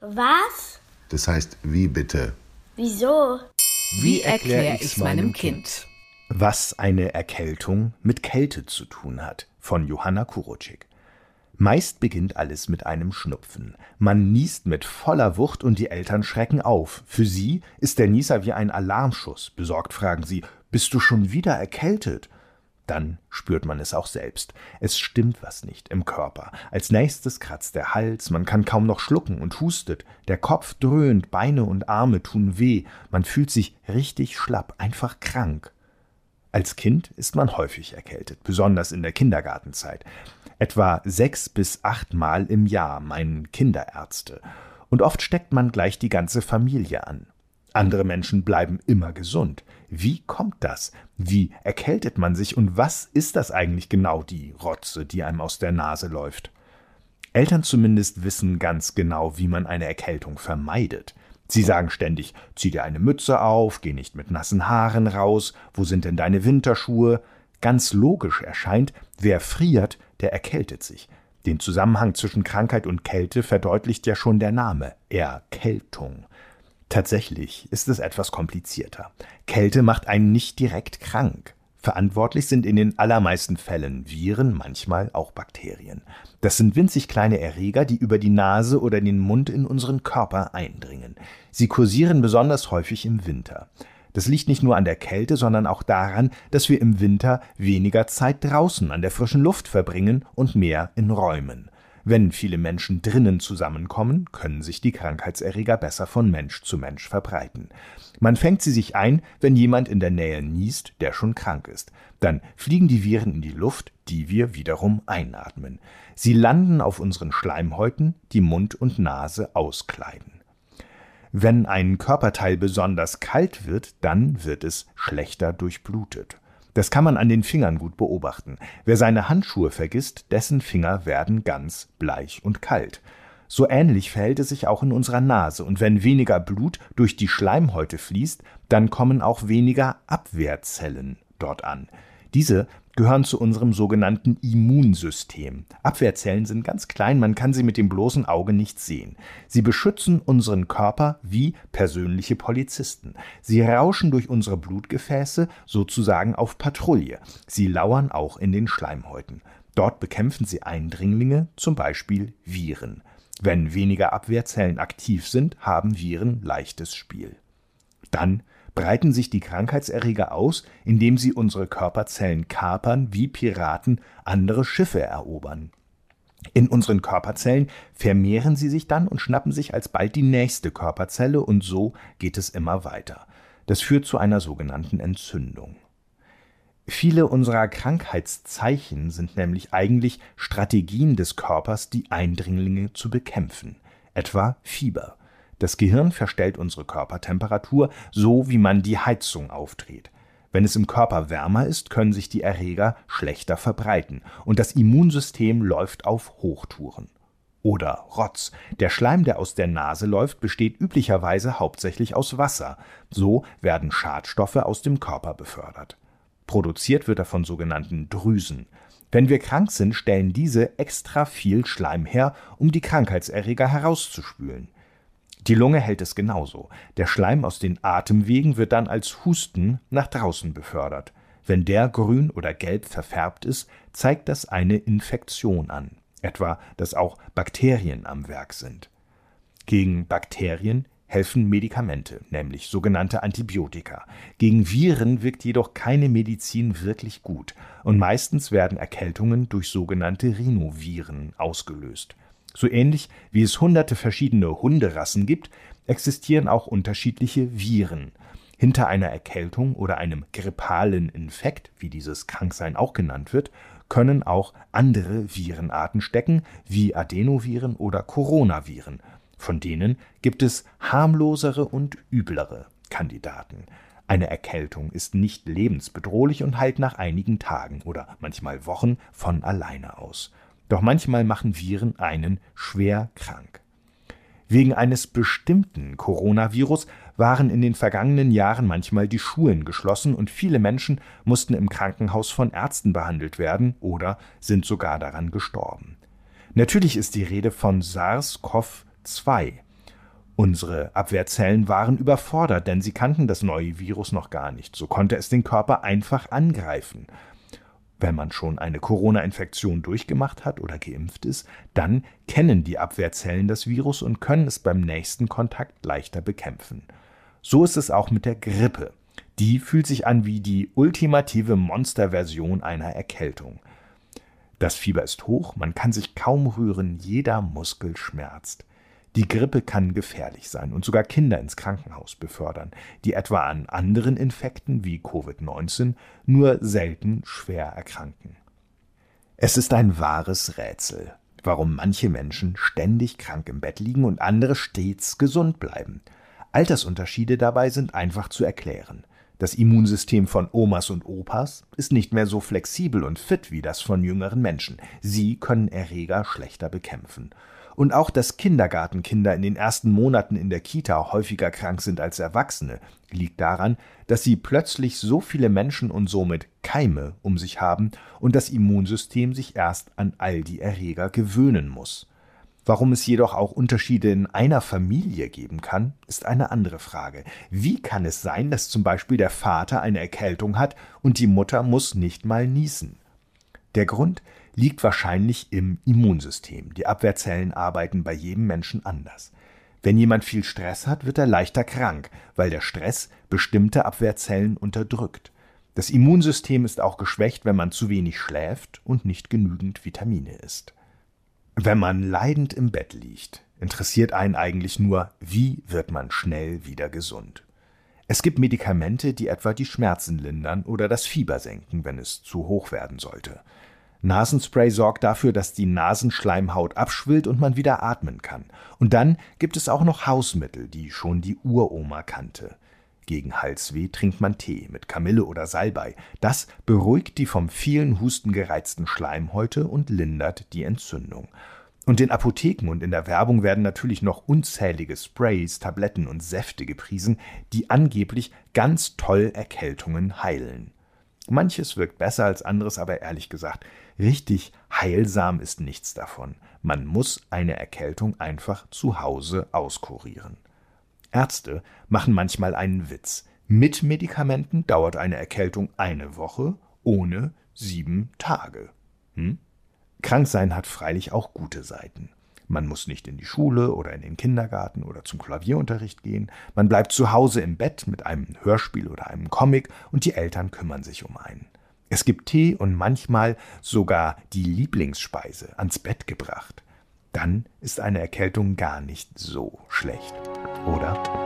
Was? Das heißt, wie bitte? Wieso? Wie erkläre ich meinem Kind? Was eine Erkältung mit Kälte zu tun hat, von Johanna Kuroczyk. Meist beginnt alles mit einem Schnupfen. Man niest mit voller Wucht und die Eltern schrecken auf. Für sie ist der Nieser wie ein Alarmschuss. Besorgt fragen sie, bist du schon wieder erkältet? Dann spürt man es auch selbst. Es stimmt was nicht im Körper. Als nächstes kratzt der Hals, man kann kaum noch schlucken und hustet. Der Kopf dröhnt, Beine und Arme tun weh. Man fühlt sich richtig schlapp, einfach krank. Als Kind ist man häufig erkältet, besonders in der Kindergartenzeit. Etwa sechs bis achtmal im Jahr meinen Kinderärzte. Und oft steckt man gleich die ganze Familie an. Andere Menschen bleiben immer gesund. Wie kommt das? Wie erkältet man sich und was ist das eigentlich genau, die Rotze, die einem aus der Nase läuft? Eltern zumindest wissen ganz genau, wie man eine Erkältung vermeidet. Sie sagen ständig, zieh dir eine Mütze auf, geh nicht mit nassen Haaren raus, wo sind denn deine Winterschuhe? Ganz logisch erscheint, wer friert, der erkältet sich. Den Zusammenhang zwischen Krankheit und Kälte verdeutlicht ja schon der Name Erkältung. Tatsächlich ist es etwas komplizierter. Kälte macht einen nicht direkt krank. Verantwortlich sind in den allermeisten Fällen Viren, manchmal auch Bakterien. Das sind winzig kleine Erreger, die über die Nase oder den Mund in unseren Körper eindringen. Sie kursieren besonders häufig im Winter. Das liegt nicht nur an der Kälte, sondern auch daran, dass wir im Winter weniger Zeit draußen an der frischen Luft verbringen und mehr in Räumen. Wenn viele Menschen drinnen zusammenkommen, können sich die Krankheitserreger besser von Mensch zu Mensch verbreiten. Man fängt sie sich ein, wenn jemand in der Nähe niest, der schon krank ist. Dann fliegen die Viren in die Luft, die wir wiederum einatmen. Sie landen auf unseren Schleimhäuten, die Mund und Nase auskleiden. Wenn ein Körperteil besonders kalt wird, dann wird es schlechter durchblutet. Das kann man an den Fingern gut beobachten. Wer seine Handschuhe vergisst, dessen Finger werden ganz bleich und kalt. So ähnlich verhält es sich auch in unserer Nase, und wenn weniger Blut durch die Schleimhäute fließt, dann kommen auch weniger Abwehrzellen dort an. Diese gehören zu unserem sogenannten Immunsystem. Abwehrzellen sind ganz klein, man kann sie mit dem bloßen Auge nicht sehen. Sie beschützen unseren Körper wie persönliche Polizisten. Sie rauschen durch unsere Blutgefäße sozusagen auf Patrouille. Sie lauern auch in den Schleimhäuten. Dort bekämpfen sie Eindringlinge, zum Beispiel Viren. Wenn weniger Abwehrzellen aktiv sind, haben Viren leichtes Spiel. Dann breiten sich die Krankheitserreger aus, indem sie unsere Körperzellen kapern, wie Piraten andere Schiffe erobern. In unseren Körperzellen vermehren sie sich dann und schnappen sich alsbald die nächste Körperzelle und so geht es immer weiter. Das führt zu einer sogenannten Entzündung. Viele unserer Krankheitszeichen sind nämlich eigentlich Strategien des Körpers, die Eindringlinge zu bekämpfen, etwa Fieber. Das Gehirn verstellt unsere Körpertemperatur, so wie man die Heizung aufdreht. Wenn es im Körper wärmer ist, können sich die Erreger schlechter verbreiten und das Immunsystem läuft auf Hochtouren. Oder Rotz. Der Schleim, der aus der Nase läuft, besteht üblicherweise hauptsächlich aus Wasser. So werden Schadstoffe aus dem Körper befördert. Produziert wird er von sogenannten Drüsen. Wenn wir krank sind, stellen diese extra viel Schleim her, um die Krankheitserreger herauszuspülen. Die Lunge hält es genauso. Der Schleim aus den Atemwegen wird dann als Husten nach draußen befördert. Wenn der grün oder gelb verfärbt ist, zeigt das eine Infektion an, etwa dass auch Bakterien am Werk sind. Gegen Bakterien helfen Medikamente, nämlich sogenannte Antibiotika. Gegen Viren wirkt jedoch keine Medizin wirklich gut, und meistens werden Erkältungen durch sogenannte Rhinoviren ausgelöst. So ähnlich wie es hunderte verschiedene Hunderassen gibt, existieren auch unterschiedliche Viren. Hinter einer Erkältung oder einem grippalen Infekt, wie dieses Kranksein auch genannt wird, können auch andere Virenarten stecken, wie Adenoviren oder Coronaviren. Von denen gibt es harmlosere und üblere Kandidaten. Eine Erkältung ist nicht lebensbedrohlich und heilt nach einigen Tagen oder manchmal Wochen von alleine aus. Doch manchmal machen Viren einen schwer krank. Wegen eines bestimmten Coronavirus waren in den vergangenen Jahren manchmal die Schulen geschlossen und viele Menschen mussten im Krankenhaus von Ärzten behandelt werden oder sind sogar daran gestorben. Natürlich ist die Rede von SARS-CoV-2. Unsere Abwehrzellen waren überfordert, denn sie kannten das neue Virus noch gar nicht. So konnte es den Körper einfach angreifen. Wenn man schon eine Corona-Infektion durchgemacht hat oder geimpft ist, dann kennen die Abwehrzellen das Virus und können es beim nächsten Kontakt leichter bekämpfen. So ist es auch mit der Grippe. Die fühlt sich an wie die ultimative Monsterversion einer Erkältung. Das Fieber ist hoch, man kann sich kaum rühren, jeder Muskel schmerzt. Die Grippe kann gefährlich sein und sogar Kinder ins Krankenhaus befördern, die etwa an anderen Infekten wie Covid-19 nur selten schwer erkranken. Es ist ein wahres Rätsel, warum manche Menschen ständig krank im Bett liegen und andere stets gesund bleiben. Altersunterschiede dabei sind einfach zu erklären. Das Immunsystem von Omas und Opas ist nicht mehr so flexibel und fit wie das von jüngeren Menschen. Sie können Erreger schlechter bekämpfen. Und auch, dass Kindergartenkinder in den ersten Monaten in der Kita häufiger krank sind als Erwachsene, liegt daran, dass sie plötzlich so viele Menschen und somit Keime um sich haben und das Immunsystem sich erst an all die Erreger gewöhnen muss. Warum es jedoch auch Unterschiede in einer Familie geben kann, ist eine andere Frage. Wie kann es sein, dass zum Beispiel der Vater eine Erkältung hat und die Mutter muss nicht mal niesen? Der Grund liegt wahrscheinlich im Immunsystem. Die Abwehrzellen arbeiten bei jedem Menschen anders. Wenn jemand viel Stress hat, wird er leichter krank, weil der Stress bestimmte Abwehrzellen unterdrückt. Das Immunsystem ist auch geschwächt, wenn man zu wenig schläft und nicht genügend Vitamine isst. Wenn man leidend im Bett liegt, interessiert einen eigentlich nur, wie wird man schnell wieder gesund. Es gibt Medikamente, die etwa die Schmerzen lindern oder das Fieber senken, wenn es zu hoch werden sollte. Nasenspray sorgt dafür, dass die Nasenschleimhaut abschwillt und man wieder atmen kann. Und dann gibt es auch noch Hausmittel, die schon die Uroma kannte. Gegen Halsweh trinkt man Tee mit Kamille oder Salbei. Das beruhigt die vom vielen Husten gereizten Schleimhäute und lindert die Entzündung. Und in Apotheken und in der Werbung werden natürlich noch unzählige Sprays, Tabletten und Säfte gepriesen, die angeblich ganz toll Erkältungen heilen. Manches wirkt besser als anderes, aber ehrlich gesagt, richtig heilsam ist nichts davon. Man muss eine Erkältung einfach zu Hause auskurieren. Ärzte machen manchmal einen Witz. Mit Medikamenten dauert eine Erkältung eine Woche, ohne sieben Tage. Hm? Kranksein hat freilich auch gute Seiten. Man muss nicht in die Schule oder in den Kindergarten oder zum Klavierunterricht gehen. Man bleibt zu Hause im Bett mit einem Hörspiel oder einem Comic und die Eltern kümmern sich um einen. Es gibt Tee und manchmal sogar die Lieblingsspeise ans Bett gebracht. Dann ist eine Erkältung gar nicht so schlecht, oder?